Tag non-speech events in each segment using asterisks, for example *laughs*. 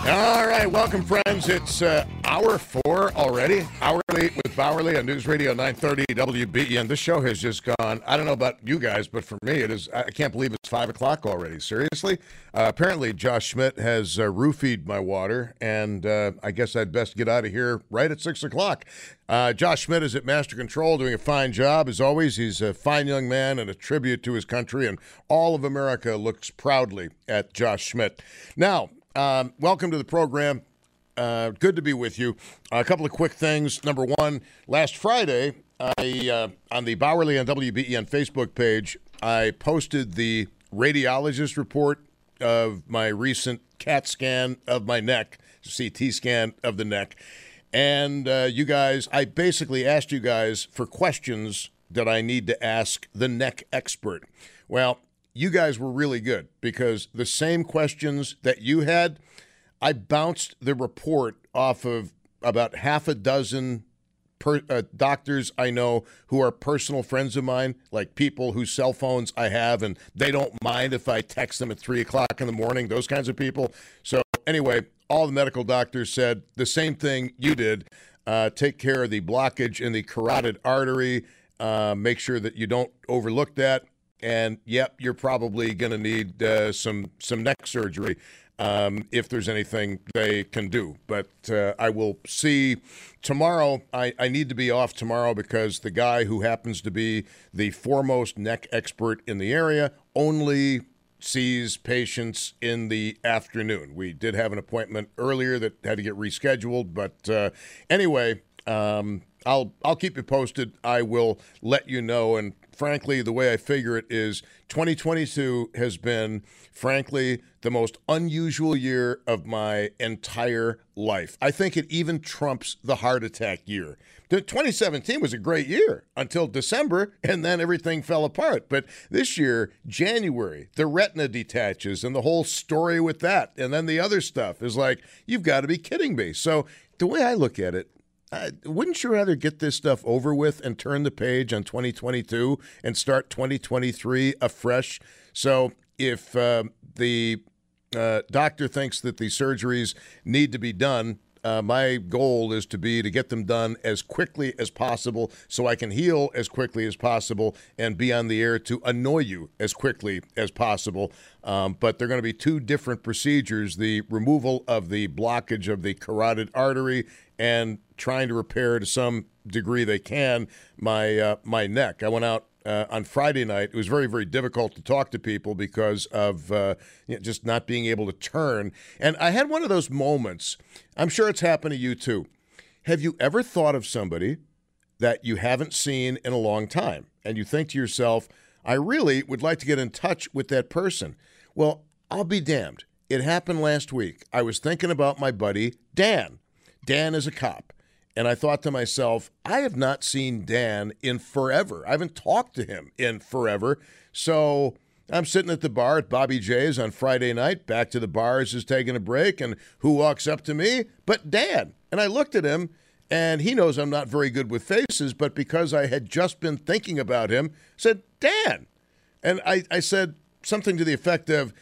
All right, welcome, friends. It's uh, hour four already. Hourly with Bauerle on News Radio 930 WBEN. This show has just gone. I don't know about you guys, but for me, it is. I can't believe it's five o'clock already. Seriously. Uh, apparently, Josh Schmidt has uh, roofied my water, and uh, I guess I'd best get out of here right at six o'clock. Uh, Josh Schmidt is at Master Control doing a fine job. As always, he's a fine young man and a tribute to his country, and all of America looks proudly at Josh Schmidt. Now, um, welcome to the program. Uh, good to be with you. Uh, a couple of quick things. Number one, last Friday, I uh, on the Bauerle and WBEN Facebook page, I posted the radiologist report of my recent CAT scan of my neck, CT scan of the neck, and uh, you guys, I basically asked you guys for questions that I need to ask the neck expert. Well, you guys were really good because the same questions that you had, I bounced the report off of about half a dozen per, uh, doctors I know who are personal friends of mine, like people whose cell phones I have, and they don't mind if I text them at three o'clock in the morning, those kinds of people. So, anyway, all the medical doctors said the same thing you did. Uh, take care of the blockage in the carotid artery. Uh, make sure that you don't overlook that and yep, you're probably going to need uh, some some neck surgery um, if there's anything they can do. But uh, I will see tomorrow. I, I need to be off tomorrow because the guy who happens to be the foremost neck expert in the area only sees patients in the afternoon. We did have an appointment earlier that had to get rescheduled, but uh, anyway. Um, I'll I'll keep you posted. I will let you know. And frankly, the way I figure it is 2022 has been, frankly, the most unusual year of my entire life. I think it even trumps the heart attack year. The 2017 was a great year until December, and then everything fell apart. But this year, January, the retina detaches and the whole story with that, and then the other stuff is like, you've got to be kidding me. So the way I look at it, uh, wouldn't you rather get this stuff over with and turn the page on 2022 and start 2023 afresh? So if uh, the uh, doctor thinks that the surgeries need to be done, uh, my goal is to be to get them done as quickly as possible so I can heal as quickly as possible and be on the air to annoy you as quickly as possible. Um, but they're going to be two different procedures the removal of the blockage of the carotid artery and trying to repair to some degree they can my uh, my neck. I went out uh, on Friday night. It was very very difficult to talk to people because of uh, you know, just not being able to turn. And I had one of those moments. I'm sure it's happened to you too. Have you ever thought of somebody that you haven't seen in a long time, and you think to yourself, "I really would like to get in touch with that person"? Well, I'll be damned. It happened last week. I was thinking about my buddy Dan. Dan is a cop. And I thought to myself, I have not seen Dan in forever. I haven't talked to him in forever. So I'm sitting at the bar at Bobby J's on Friday night. Back to the bars is taking a break. And who walks up to me? But Dan. And I looked at him, and he knows I'm not very good with faces, but because I had just been thinking about him, said, Dan. And I, I said something to the effect of,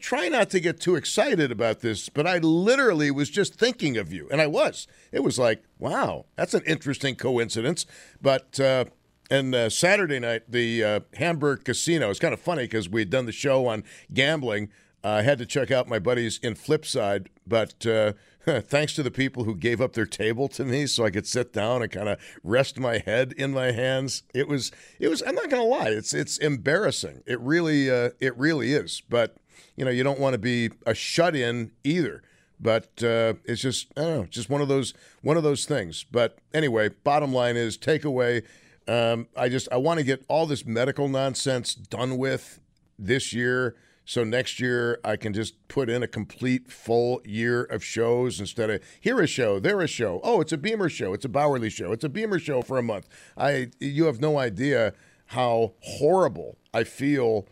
try not to get too excited about this, but I literally was just thinking of you, and I was. It was like, wow, that's an interesting coincidence. But uh, and uh, Saturday night, the uh, Hamburg Casino. It's kind of funny because we had done the show on gambling. I had to check out my buddies in Flipside, but uh, *laughs* thanks to the people who gave up their table to me, so I could sit down and kind of rest my head in my hands. It was, it was. I'm not going to lie. It's, it's embarrassing. It really, uh, it really is. But you know, you don't want to be a shut in either. But uh, it's just, I don't know, just one of those one of those things. But anyway, bottom line is takeaway. Um, I just I want to get all this medical nonsense done with this year So next year I can just put in a complete full year of shows instead of here a show, there a show. Oh, it's a Beamer show, it's a Bauerle show, it's a Beamer show for a month. I you have no idea how horrible I feel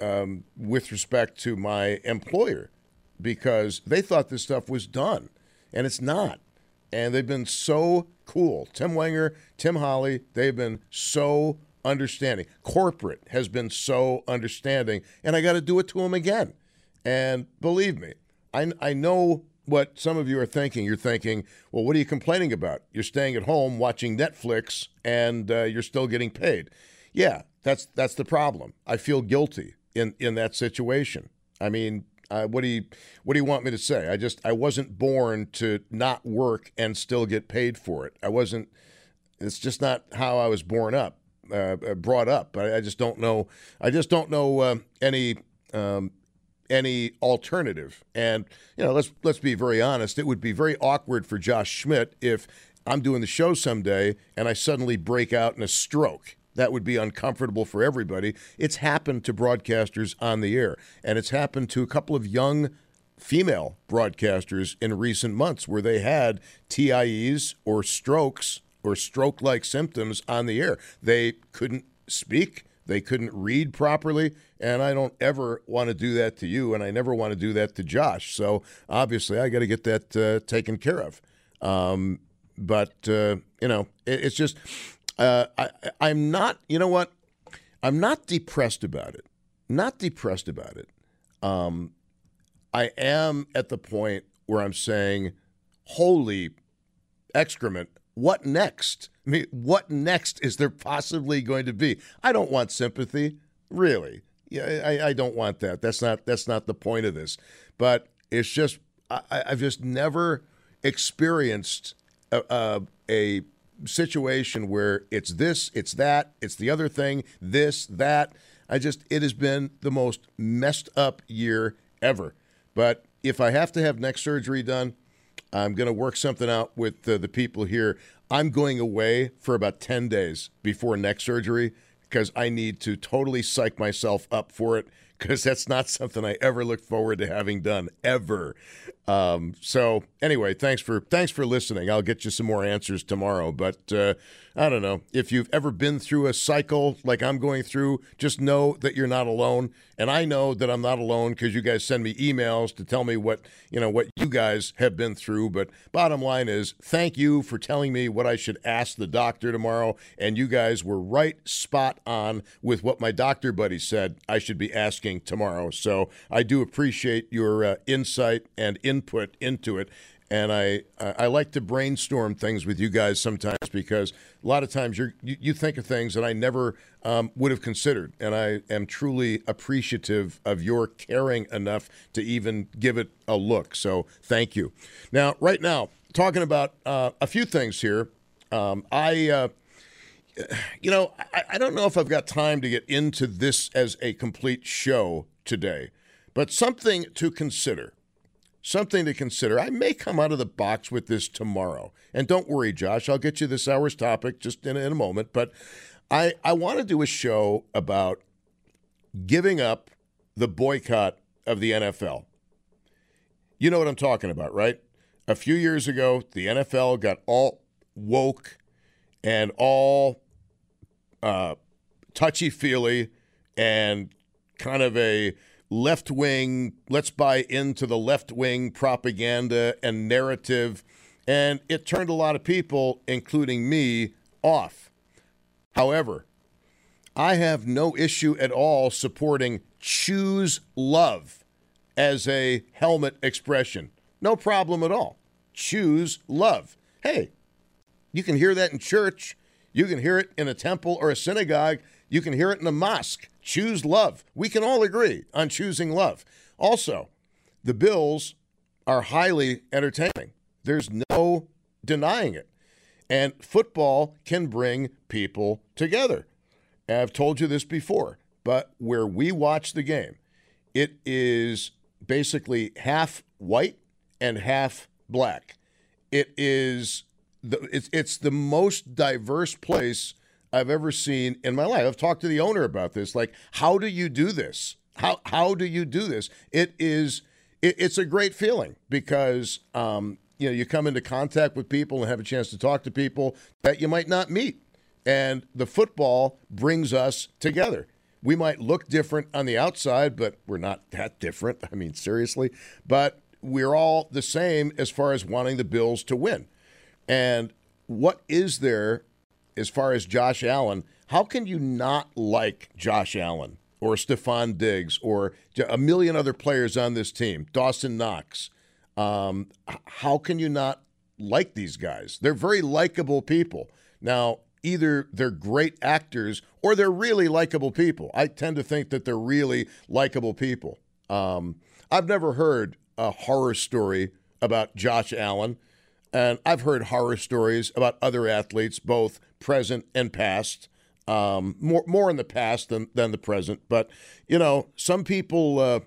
um, with respect to my employer because they thought this stuff was done and it's not. And they've been so cool. Tim Wenger, Tim Holly, they've been so understanding. Corporate has been so understanding, and I got to do it to them again. And believe me, I, I know what some of you are thinking. You're thinking, well, what are you complaining about? You're staying at home watching Netflix, and uh, you're still getting paid. Yeah, that's that's the problem. I feel guilty in in that situation. I mean, uh, what do you what do you want me to say? I just I wasn't born to not work and still get paid for it. I wasn't. It's just not how I was born up, uh, brought up. I, I, just don't know. I just don't know uh, any um, any alternative. And you know, let's let's be very honest. It would be very awkward for Josh Schmidt if I'm doing the show someday and I suddenly break out in a stroke that would be uncomfortable for everybody. It's happened to broadcasters on the air, and it's happened to a couple of young female broadcasters in recent months where they had TIAs or strokes or stroke like symptoms on the air. They couldn't speak, they couldn't read properly, and I don't ever want to do that to you, and I never want to do that to Josh. So obviously, I got to get that uh, taken care of. Um, but, uh, you know, it, it's just uh, I, I'm not, you know what? I'm not depressed about it. Not depressed about it. Um, I am at the point where I'm saying, holy excrement, what next? I mean, what next is there possibly going to be? I don't want sympathy, really. Yeah, I, I don't want that. That's not that's not the point of this. But it's just I, I've just never experienced a, a, a situation where it's this, it's that, it's the other thing, this, that. I just, it has been the most messed up year ever. But if I have to have neck surgery done, I'm going to work something out with the, people here. I'm going away for about 10 days before neck surgery because I need to totally psych myself up for it *laughs* because that's not something I ever look forward to having done ever. Um, so anyway, thanks for thanks for listening. I'll get you some more answers tomorrow. But uh, I don't know if you've ever been through a cycle like I'm going through. Just know that you're not alone, and I know that I'm not alone because you guys send me emails to tell me what you know what you guys have been through. But bottom line is, thank you for telling me what I should ask the doctor tomorrow, and you guys were right spot on with what my doctor buddy said I should be asking tomorrow. So I do appreciate your uh, insight and input into it. And I, I like to brainstorm things with you guys sometimes because a lot of times you you think of things that I never um, would have considered, and I am truly appreciative of your caring enough to even give it a look. So thank you. Now, right now, talking about uh, a few things here. Um, I, uh, you know, I, I don't know if I've got time to get into this as a complete show today, but something to consider something to consider. I may come out of the box with this tomorrow. And don't worry, Josh, I'll get you this hour's topic just in, in a moment. But I, I want to do a show about giving up the boycott of the NFL. You know what I'm talking about, right? A few years ago, the NFL got all woke and all uh, touchy feely and kind of a left wing, let's buy into the left wing propaganda and narrative. And it turned a lot of people, including me, off. However, I have no issue at all supporting choose love as a helmet expression. No problem at all. Choose love. Hey, you can hear that in church. You can hear it in a temple or a synagogue. You can hear it in a mosque. Choose love. We can all agree on choosing love. Also, the Bills are highly entertaining. There's no denying it. And football can bring people together. I've told you this before, but where we watch the game, it is basically half white and half black. It is the it's, it's the most diverse place I've ever seen in my life. I've talked to the owner about this. Like, how do you do this? How how do you do this? It is it, it's a great feeling because um, you know you come into contact with people and have a chance to talk to people that you might not meet, and the football brings us together. We might look different on the outside, but we're not that different. *laughs* I mean, seriously, but we're all the same as far as wanting the Bills to win. And what is there as far as Josh Allen? How can you not like Josh Allen? or Stefon Diggs or a million other players on this team, Dawson Knox. Um, how can you not like these guys? They're very likable people. Now, either they're great actors or they're really likable people. I tend to think that they're really likable people. Um, I've never heard a horror story about Josh Allen, and I've heard horror stories about other athletes, both present and past um, more more in the past than than the present. But you know, some people uh,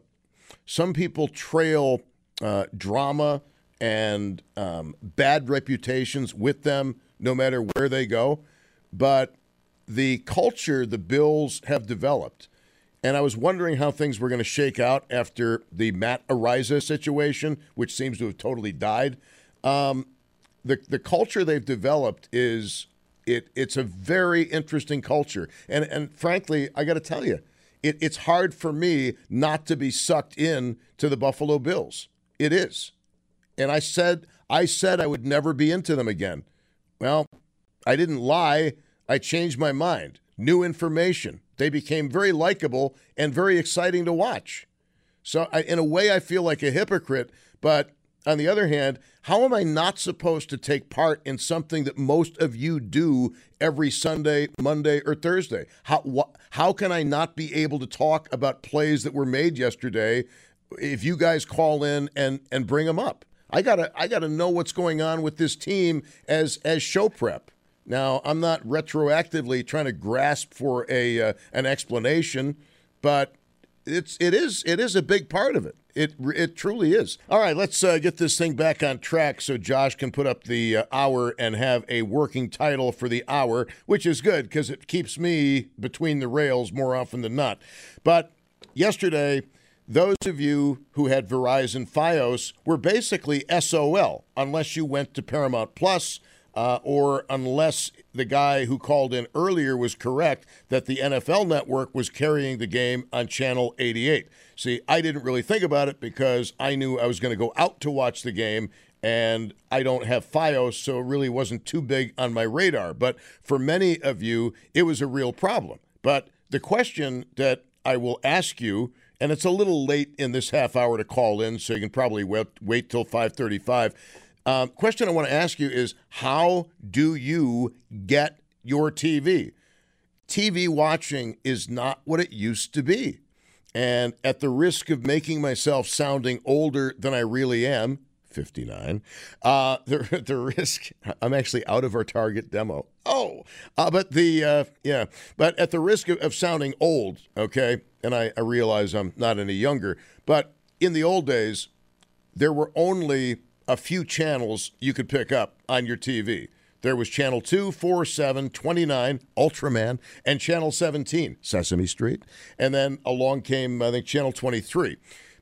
some people trail uh, drama and um, bad reputations with them, no matter where they go. But the culture the Bills have developed, and I was wondering how things were going to shake out after the Matt Araiza situation, which seems to have totally died. Um, the the culture they've developed is it it's a very interesting culture, and and frankly, I got to tell you, it, it's hard for me not to be sucked in to the Buffalo Bills. It is, and I said I said I would never be into them again. Well, I didn't lie. I changed my mind. New information. They became very likable and very exciting to watch. So, I, in a way, I feel like a hypocrite, but on the other hand, how am I not supposed to take part in something that most of you do every Sunday, Monday, or Thursday? How wh- how can I not be able to talk about plays that were made yesterday if you guys call in and and bring them up? I gotta I gotta know what's going on with this team as as show prep. Now I'm not retroactively trying to grasp for a uh, an explanation, but it's it is it is a big part of it. It it truly is. All right, let's uh, get this thing back on track so Josh can put up the uh, hour and have a working title for the hour, which is good because it keeps me between the rails more often than not. But yesterday, those of you who had Verizon FiOS were basically SOL unless you went to Paramount Plus uh, or unless the guy who called in earlier was correct that the NFL network was carrying the game on channel 88. See, I didn't really think about it because I knew I was going to go out to watch the game and I don't have Fios, so it really wasn't too big on my radar. But for many of you, it was a real problem. But the question that I will ask you, and it's a little late in this half hour to call in, so you can probably wait, wait till 535 um, question I want to ask you is how do you get your TV? TV watching is not what it used to be. And at the risk of making myself sounding older than I really am, 59, uh, *laughs* the, the risk, I'm actually out of our target demo. Oh, uh, but the, uh, yeah, but at the risk of, of sounding old, okay, and I, I realize I'm not any younger, but in the old days, there were only a few channels you could pick up on your TV. There was channel 2, 4, 7, 29, Ultraman, and channel 17, Sesame Street. And then along came, I think, channel 23.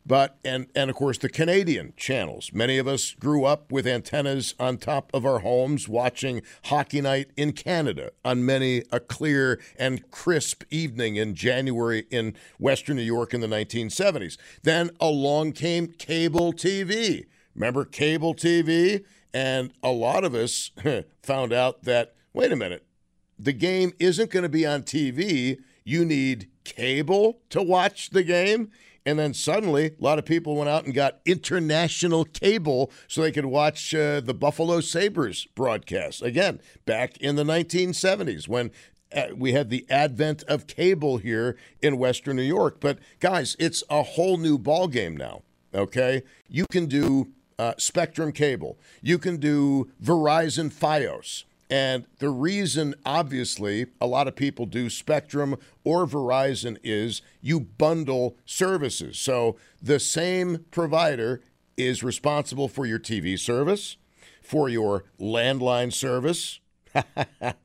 But, and, and of course, the Canadian channels. Many of us grew up with antennas on top of our homes watching Hockey Night in Canada on many a clear and crisp evening in January in Western New York in the 1970s. Then along came cable TV Remember cable TV? And a lot of us *laughs* found out that, wait a minute, the game isn't going to be on TV. You need cable to watch the game. And then suddenly, a lot of people went out and got international cable so they could watch uh, the Buffalo Sabres broadcast. Again, back in the 1970s when uh, we had the advent of cable here in Western New York. But guys, it's a whole new ball game now. Okay, you can do uh, Spectrum Cable. You can do Verizon Fios. And the reason, obviously, a lot of people do Spectrum or Verizon is you bundle services. So the same provider is responsible for your TV service, for your landline service. *laughs*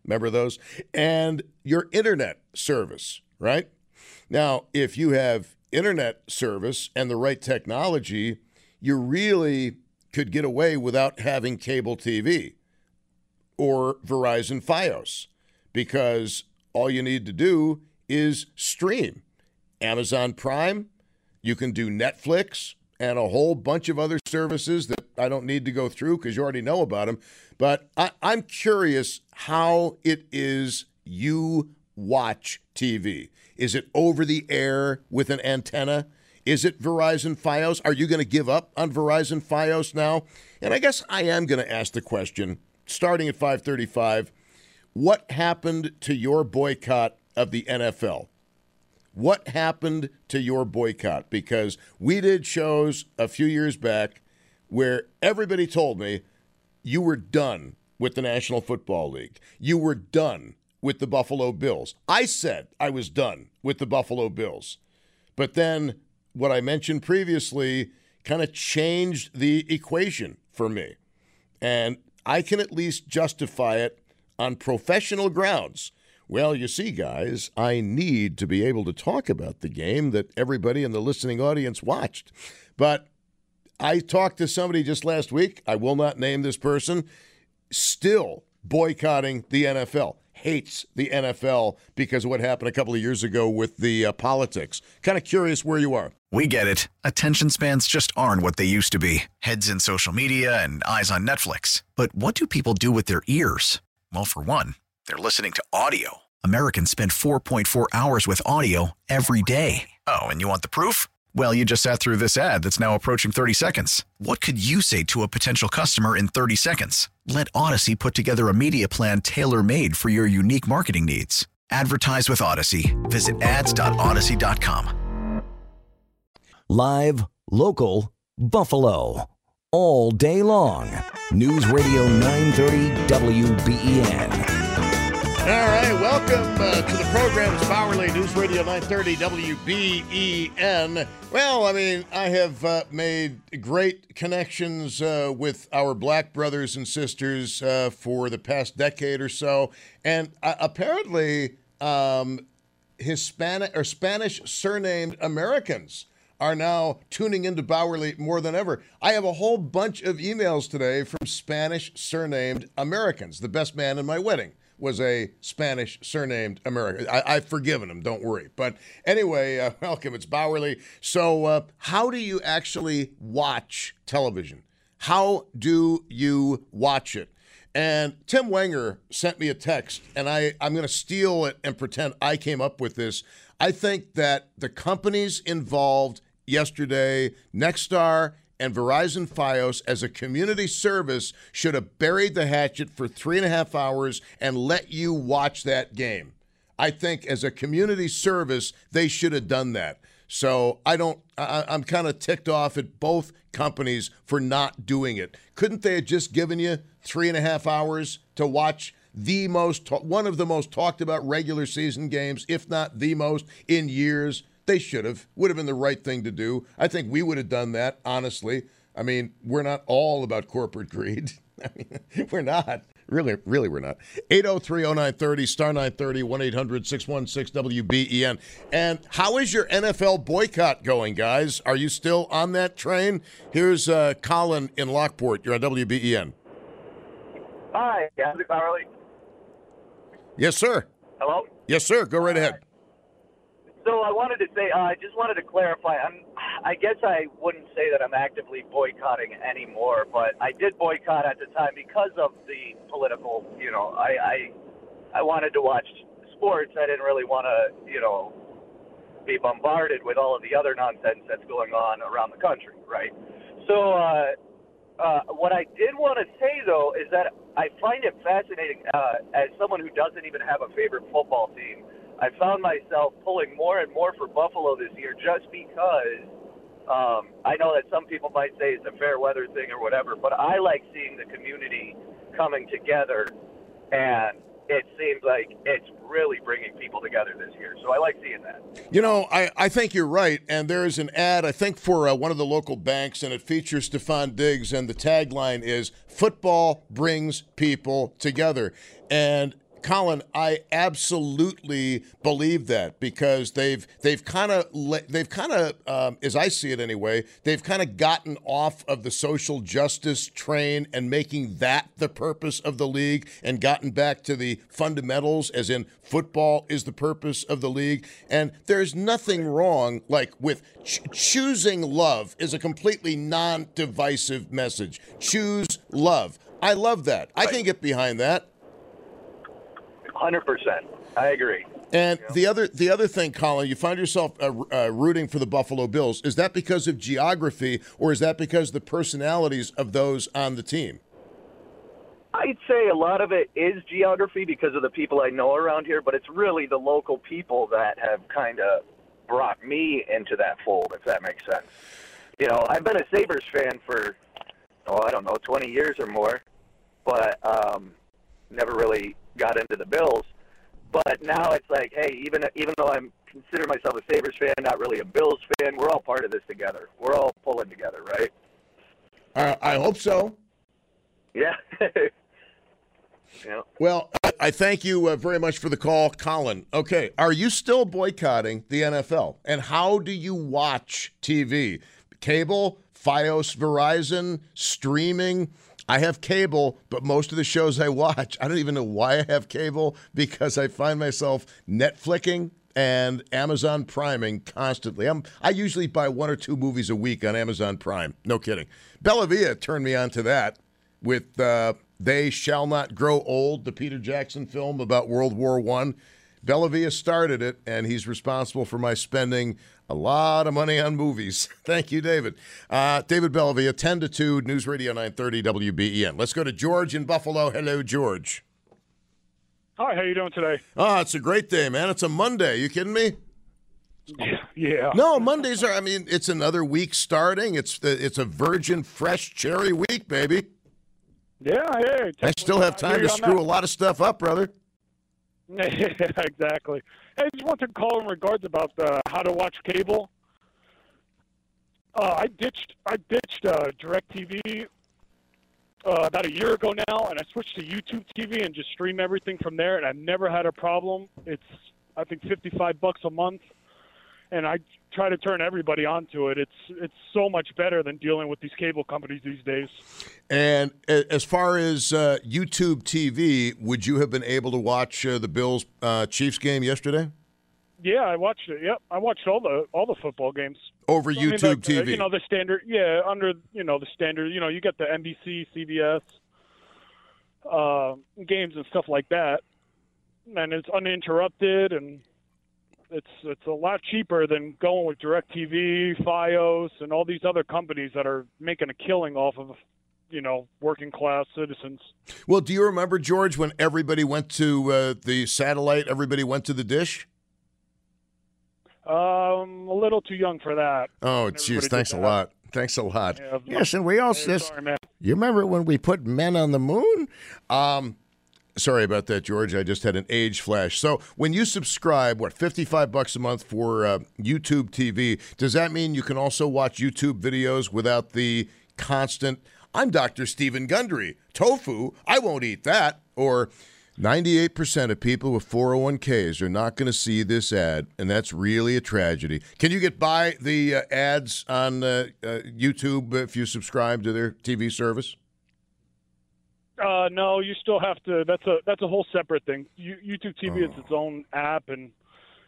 Remember those? And your internet service, right? Now, if you have internet service and the right technology, you really could get away without having cable TV or Verizon Fios because all you need to do is stream. Amazon Prime, you can do Netflix and a whole bunch of other services that I don't need to go through because you already know about them. But I, I'm curious how it is you watch TV. Is it over the air with an antenna? Is it Verizon Fios? Are you going to give up on Verizon Fios now? And I guess I am going to ask the question starting at 535 what happened to your boycott of the NFL? What happened to your boycott? Because we did shows a few years back where everybody told me you were done with the National Football League. You were done with the Buffalo Bills. I said I was done with the Buffalo Bills. But then what I mentioned previously kind of changed the equation for me. And I can at least justify it on professional grounds. Well, you see, guys, I need to be able to talk about the game that everybody in the listening audience watched. But I talked to somebody just last week. I will not name this person, still boycotting the NFL hates the NFL because of what happened a couple of years ago with the uh, politics. Kind of curious where you are. We get it. Attention spans just aren't what they used to be heads in social media and eyes on Netflix. But what do people do with their ears? Well, for one, they're listening to audio. Americans spend 4.4 hours with audio every day. Oh, and you want the proof? Well, you just sat through this ad that's now approaching 30 seconds. What could you say to a potential customer in 30 seconds? Let Odyssey put together a media plan tailor made for your unique marketing needs. Advertise with Odyssey. Visit ads.odyssey.com. Live, local, Buffalo. All day long. News Radio 930 WBEN. All right, welcome uh, to the program. It's Bauerle News Radio 930 WBEN. Well, I mean, I have uh, made great connections uh, with our black brothers and sisters uh, for the past decade or so, and uh, apparently, um, Hispanic or Spanish surnamed Americans are now tuning into Bauerle more than ever. I have a whole bunch of emails today from Spanish surnamed Americans. The best man in my wedding was a Spanish surnamed American. I, have forgiven him, don't worry. But anyway, uh, *laughs* welcome. It's Bauerle. So, uh, how do you actually watch television? How do you watch it? And Tim Wenger sent me a text, and I, I'm going to steal it and pretend I came up with this. I think that the companies involved yesterday, Nexstar and Verizon Fios as a community service should have buried the hatchet for three and a half hours and let you watch that game. I think as a community service, they should have done that. So I don't. I, am kind of ticked off at both companies for not doing it. Couldn't they have just given you three and a half hours to watch the most, one of the most talked about regular season games, if not the most in years? They should have. Would have been the right thing to do. I think we would have done that, honestly. I mean, we're not all about corporate greed. *laughs* I mean, we're not. Really, really, we're not. 803 0930, star 930, 1 800 616 WBEN. And how is your NFL boycott going, guys? Are you still on that train? Here's uh, Colin in Lockport. You're on WBEN. Hi, how's it, Yes, sir. Hello? Yes, sir. Go right ahead. So I wanted to say, uh, I just wanted to clarify. I'm, I guess I wouldn't say that I'm actively boycotting anymore, but I did boycott at the time because of the political. You know, I I, I wanted to watch sports. I didn't really want to, you know, be bombarded with all of the other nonsense that's going on around the country, right? So, uh, uh, what I did want to say though is that I find it fascinating uh, as someone who doesn't even have a favorite football team I found myself pulling more and more for Buffalo this year just because um, I know that some people might say it's a fair weather thing or whatever, but I like seeing the community coming together, and it seems like it's really bringing people together this year. So I like seeing that. You know, I, I think you're right. And there's an ad, I think, for uh, one of the local banks, and it features Stefon Diggs, and the tagline is Football brings people together. And Colin, I absolutely believe that because they've they've kind of they've kind of um, as I see it anyway, they've kind of gotten off of the social justice train and making that the purpose of the league and gotten back to the fundamentals as in football is the purpose of the league and there's nothing wrong like with ch- choosing love is a completely non-divisive message. Choose love. I love that. I can get behind that. Hundred percent. I agree. And yeah. the other the other thing, Colin, you find yourself uh, uh, rooting for the Buffalo Bills. Is that because of geography, or is that because of the personalities of those on the team? I'd say a lot of it is geography because of the people I know around here, but it's really the local people that have kind of brought me into that fold, if that makes sense. You know, I've been a Sabres fan for, oh, I don't know, 20 years or more, but um, never really got into the Bills. But now it's like, hey, even even though I'm consider myself a Sabres fan, not really a Bills fan, we're all part of this together. We're all pulling together, right? Uh, I hope so. Yeah. *laughs* yeah. Well, I thank you uh, very much for the call, Colin. Okay, are you still boycotting the NFL? And how do you watch TV? Cable, Fios, Verizon, streaming? I have cable, but most of the shows I watch, I don't even know why I have cable because I find myself Netflixing and Amazon Priming constantly. I'm I usually buy one or two movies a week on Amazon Prime. No kidding. Bellavia turned me on to that with uh, "They Shall Not Grow Old," the Peter Jackson film about World War One. Bellavia started it, and he's responsible for my spending a lot of money on movies. *laughs* Thank you, David. Uh, David Bellavia, 10 to 2, News Radio 930 WBEN. Let's go to George in Buffalo. Hello, George. Hi, how you doing today? Oh, it's a great day, man. It's a Monday. You kidding me? Yeah. No, Mondays are. I mean, it's another week starting. It's it's a virgin, fresh cherry week, baby. Yeah, yeah. I still have time to screw that. a lot of stuff up, brother. Yeah. *laughs* exactly. I just want to call in regards about uh, how to watch cable. Uh, I ditched I ditched uh, Directv uh, about a year ago now, and I switched to YouTube TV and just stream everything from there. And I've never had a problem. It's I think fifty five bucks a month and I try to turn everybody onto it. It's it's so much better than dealing with these cable companies these days. And as far as uh, YouTube TV, would you have been able to watch uh, the Bills uh, Chiefs game yesterday? Yeah, I watched it. Yep, I watched all the all the football games over YouTube mean, TV. you know the standard, yeah, under you know the standard. You know, you get the NBC, CBS uh, games and stuff like that, and it's uninterrupted and it's it's a lot cheaper than going with DirecTV, FiOS, and all these other companies that are making a killing off of you know working class citizens. Well, do you remember George when everybody went to uh, the satellite? Everybody went to the dish. Um, a little too young for that. Oh, jeez, thanks a lot. Thanks a lot. Yeah, yes, and we also. Hey, sorry, you remember when we put men on the moon? Um, Sorry about that, George. I just had an age flash. So, when you subscribe, what fifty-five bucks a month for uh, YouTube TV? Does that mean you can also watch YouTube videos without the constant? I'm Dr. Steven Gundry. Tofu, I won't eat that. Or 98% of people with 401ks are not going to see this ad, and that's really a tragedy. Can you get by the uh, ads on uh, uh YouTube if you subscribe to their TV service? Uh, no, you still have to. That's a that's a whole separate thing. You, YouTube TV oh. is its own app and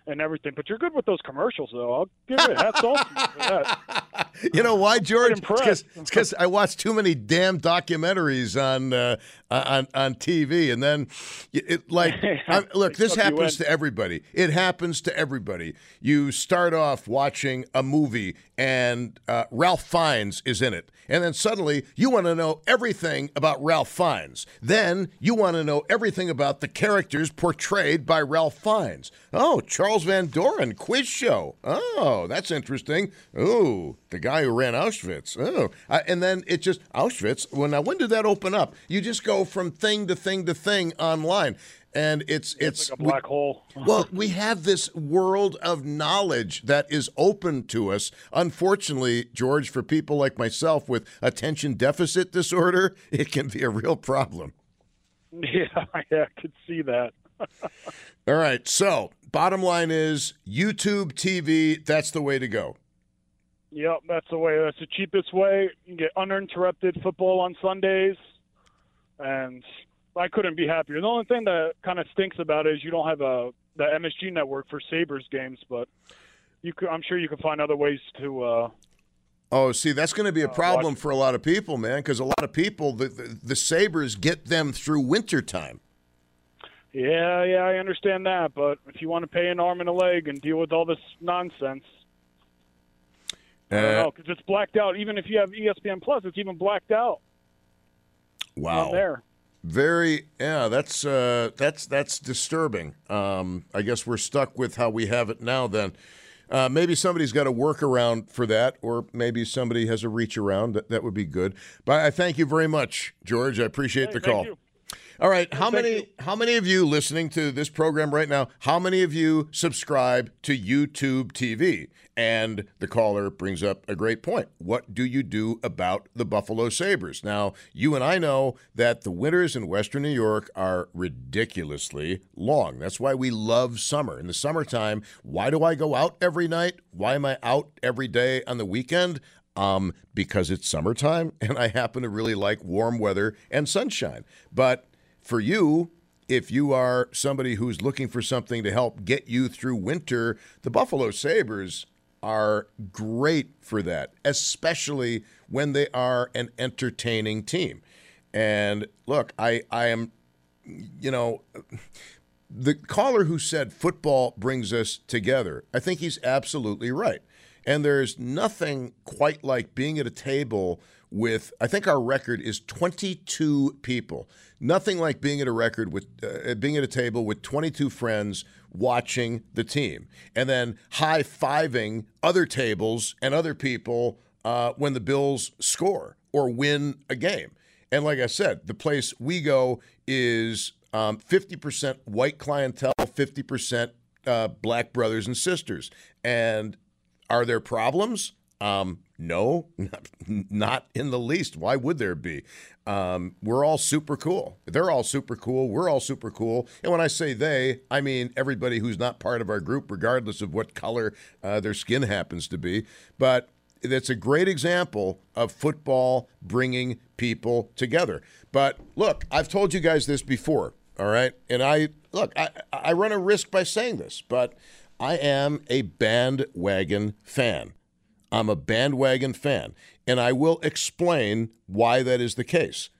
and everything. But you're good with those commercials, though. I'll give it hats off to you for that. *laughs* You know why, George? It's because I watch too many damn documentaries on uh, on on TV, and then it like *laughs* look. This happens to everybody. It happens to everybody. You start off watching a movie, and uh, Ralph Fiennes is in it, and then suddenly you want to know everything about Ralph Fiennes. Then you want to know everything about the characters portrayed by Ralph Fiennes. Oh, Charles Van Doren quiz show. Oh, that's interesting. Oh, the guy who ran Auschwitz. Oh, uh, and then it just Auschwitz. Well, now when did that open up? You just go from thing to thing to thing online and it's it's, it's like a black we, hole. *laughs* well, we have this world of knowledge that is open to us. Unfortunately, George, for people like myself with attention deficit disorder, *laughs* it can be a real problem. Yeah, *laughs* I could see that. All right. So, bottom line is YouTube TV, that's the way to go. Yep, that's the way. That's the cheapest way. You can get uninterrupted football on Sundays, and I couldn't be happier. The only thing that kind of stinks about it is you don't have a the MSG network for Sabres games, but you could, I'm sure you can find other ways to. Uh, oh, see, that's going to be a uh, problem for a lot of people, man, because a lot of people, the, the, the Sabres get them through wintertime. Yeah, yeah, I understand that, but if you want to pay an arm and a leg and deal with all this nonsense, Uh, know because it's blacked out. Even if you have ESPN Plus, it's even blacked out. wow. there. Very, yeah. That's uh, that's that's disturbing. Um, I guess we're stuck with how we have it now. Then uh, maybe somebody's got a workaround for that, or maybe somebody has a reach around. That that would be good. But I thank you very much, George. I appreciate Hey, the thank call. you. All right, how thank many you. how many of you listening to this program right now? How many of you subscribe to YouTube TV? And the caller brings up a great point. What do you do about the Buffalo Sabres? Now, you and I know that the winters in Western New York are ridiculously long. That's why we love summer. In the summertime, why do I go out every night? Why am I out every day on the weekend? Um, because it's summertime *laughs* and I happen to really like warm weather and sunshine. But for you, if you are somebody who's looking for something to help get you through winter, the Buffalo Sabres are great for that, especially when they are an entertaining team. And look, I, I am, you know, the caller who said football brings us together, I think he's absolutely right. And there's nothing quite like being at a table with, I think our record is 22 people. Nothing like being at a record with, uh, being at a table with 22 friends watching the team and then high fiving other tables and other people uh, when the Bills score or win a game. And like I said, the place we go is um, 50% white clientele, 50% uh, black brothers and sisters. And are there problems? Um, no, not, *laughs* not in the least. Why would there be? Um, we're all super cool. They're all super cool. We're all super cool. And when I say they, I mean everybody who's not part of our group, regardless of what color uh, their skin happens to be. But that's a great example of football bringing people together. But look, I've told you guys this before, all right? And I look, I, I run a risk by saying this, but I am a bandwagon fan. I'm a bandwagon fan, and I will explain why that is the case.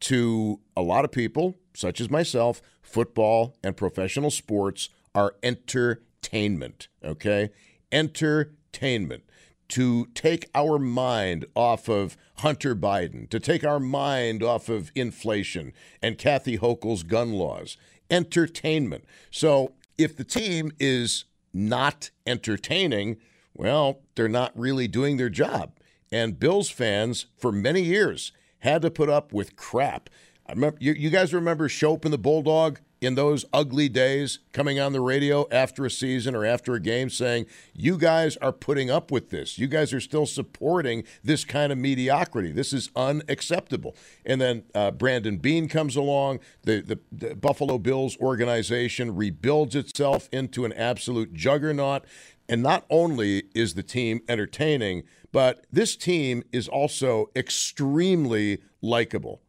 To a lot of people, such as myself, football and professional sports are entertainment, okay? Entertainment. To take our mind off of Hunter Biden, to take our mind off of inflation and Kathy Hochul's gun laws. Entertainment. So if the team is not entertaining, well, they're not really doing their job. And Bills fans, for many years, had to put up with crap. I remember you, you guys remember Schopp and the Bulldog in those ugly days coming on the radio after a season or after a game saying, You guys are putting up with this. You guys are still supporting this kind of mediocrity. This is unacceptable. And then uh, Brandon Beane comes along. The, the, the Buffalo Bills organization rebuilds itself into an absolute juggernaut. And not only is the team entertaining, but this team is also extremely likable.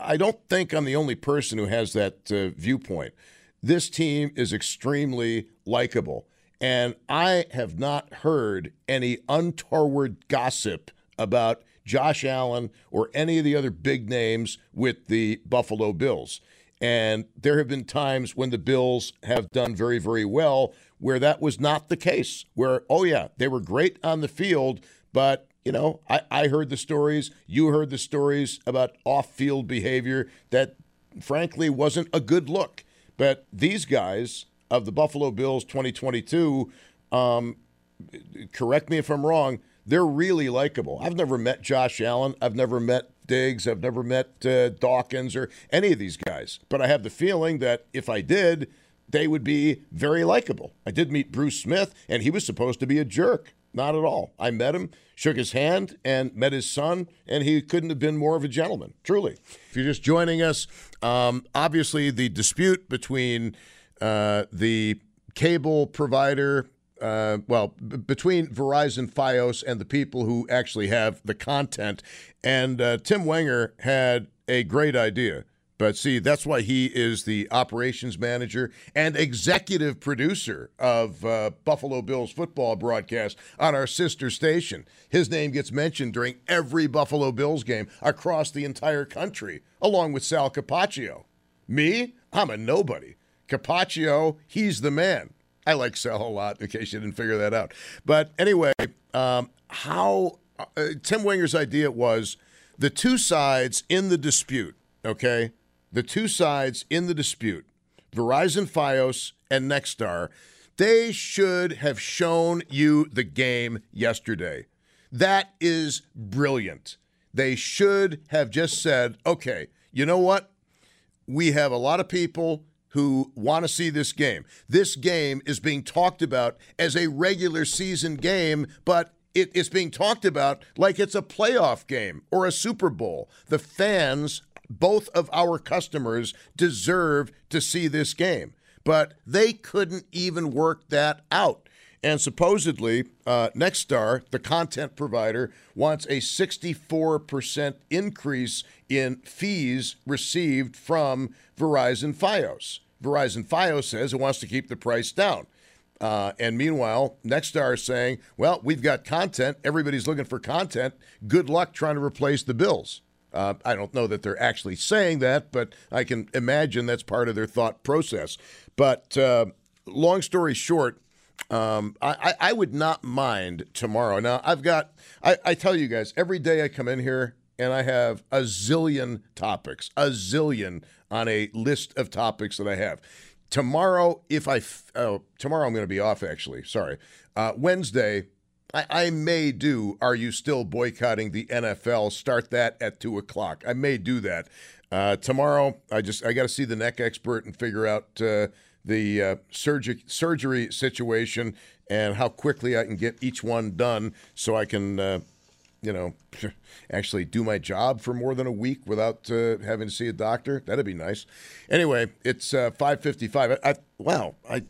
I don't think I'm the only person who has that uh, viewpoint. This team is extremely likable. And I have not heard any untoward gossip about Josh Allen or any of the other big names with the Buffalo Bills. And there have been times when the Bills have done very, very well where that was not the case, where, oh, yeah, they were great on the field, but you know, I, I heard the stories, you heard the stories about off field behavior that frankly wasn't a good look. But these guys of the Buffalo Bills 2022, um, correct me if I'm wrong, they're really likable. I've never met Josh Allen. I've never met Diggs. I've never met uh, Dawkins or any of these guys. But I have the feeling that if I did, they would be very likable. I did meet Bruce Smith, and he was supposed to be a jerk. Not at all. I met him, shook his hand, and met his son, and he couldn't have been more of a gentleman, truly. If you're just joining us, um, obviously the dispute between uh, the cable provider, uh, well, b- between Verizon Fios and the people who actually have the content. And uh, Tim Wenger had a great idea. But see, that's why he is the operations manager and executive producer of uh, Buffalo Bills football broadcast on our sister station. His name gets mentioned during every Buffalo Bills game across the entire country, along with Sal Capaccio. Me, I'm a nobody. Capaccio, he's the man. I like Sal a lot, in case you didn't figure that out. But anyway, um, how uh, Tim Wenger's idea was the two sides in the dispute, okay? The two sides in the dispute, Verizon Fios and Nexstar, they should have shown you the game yesterday. That is brilliant. They should have just said, okay, you know what? We have a lot of people who want to see this game. This game is being talked about as a regular season game, but it, it's being talked about like it's a playoff game or a Super Bowl. The fans both of our customers deserve to see this game. But they couldn't even work that out. And supposedly, uh, Nexstar, the content provider, wants a 64% increase in fees received from Verizon Fios. Verizon Fios says it wants to keep the price down. Uh, and meanwhile, Nexstar is saying, well, we've got content. Everybody's looking for content. Good luck trying to replace the bills. Uh, I don't know that they're actually saying that, but I can imagine that's part of their thought process. But uh, long story short, um, I, I, would not mind tomorrow. Now, I've got, I, I tell you guys, every day I come in here and I have a zillion topics, a zillion on a list of topics that I have. Tomorrow, if I, oh, tomorrow I'm going to be off actually, sorry. Uh, Wednesday, I, I, may do Are You Still Boycotting the NFL? Start that at 2 o'clock. I may do that. Uh, tomorrow, I just I got to see the neck expert and figure out uh, the uh, surgery surgery situation and how quickly I can get each one done so I can, uh, you know, *laughs* actually do my job for more than a week without uh, having to see a doctor. That'd be nice. Anyway, it's 5:55. Uh, I, I, wow, I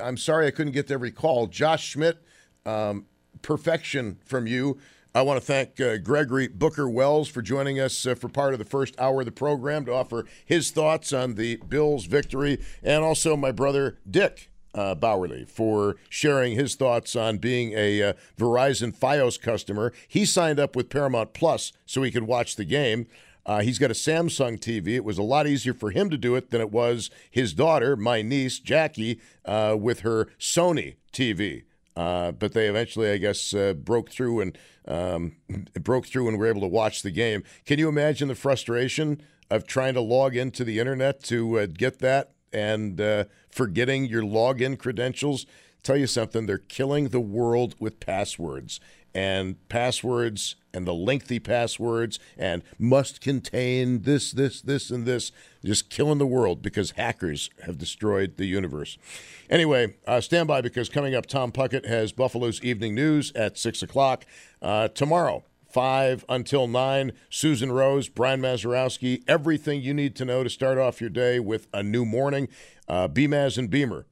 I'm sorry I couldn't get to every call. Josh Schmidt. Um, perfection from you. I want to thank uh, Gregory Booker Wells for joining us uh, for part of the first hour of the program to offer his thoughts on the Bills' victory, and also my brother Dick uh, Bauerle for sharing his thoughts on being a uh, Verizon Fios customer. He signed up with Paramount Plus so he could watch the game. Uh, he's got a Samsung TV. It was a lot easier for him to do it than it was his daughter, my niece Jackie, uh, with her Sony TV. Uh, but they eventually, I guess, uh, broke through and um, broke through and were able to watch the game. Can you imagine the frustration of trying to log into the internet to uh, get that and uh, forgetting your login credentials? Tell you something, they're killing the world with passwords and passwords and the lengthy passwords and must contain this, this, this, and this, just killing the world because hackers have destroyed the universe. Anyway, uh, stand by because coming up, Tom Puckett has Buffalo's evening news at 6 o'clock. Uh, tomorrow, 5 until 9, Susan Rose, Brian Mazurowski, everything you need to know to start off your day with a new morning. Uh, BMAZ and Beamer.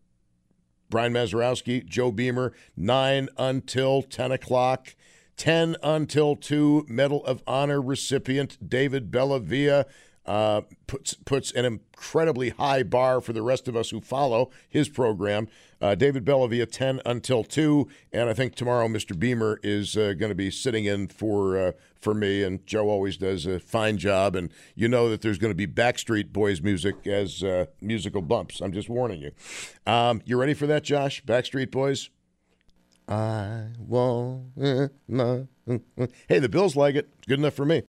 Brian Mazurowski, Joe Beamer, 9 until 10 o'clock. 10 until 2, Medal of Honor recipient David Bellavia uh, puts, puts an incredibly high bar for the rest of us who follow his program. Uh, David Bellavia, 10 until 2. And I think tomorrow Mr. Beamer is uh, going to be sitting in for, uh, for me. And Joe always does a fine job. And you know that there's going to be Backstreet Boys music as uh, musical bumps. I'm just warning you. Um, you ready for that, Josh? Backstreet Boys? I want. Hey, the Bills like it. Good enough for me.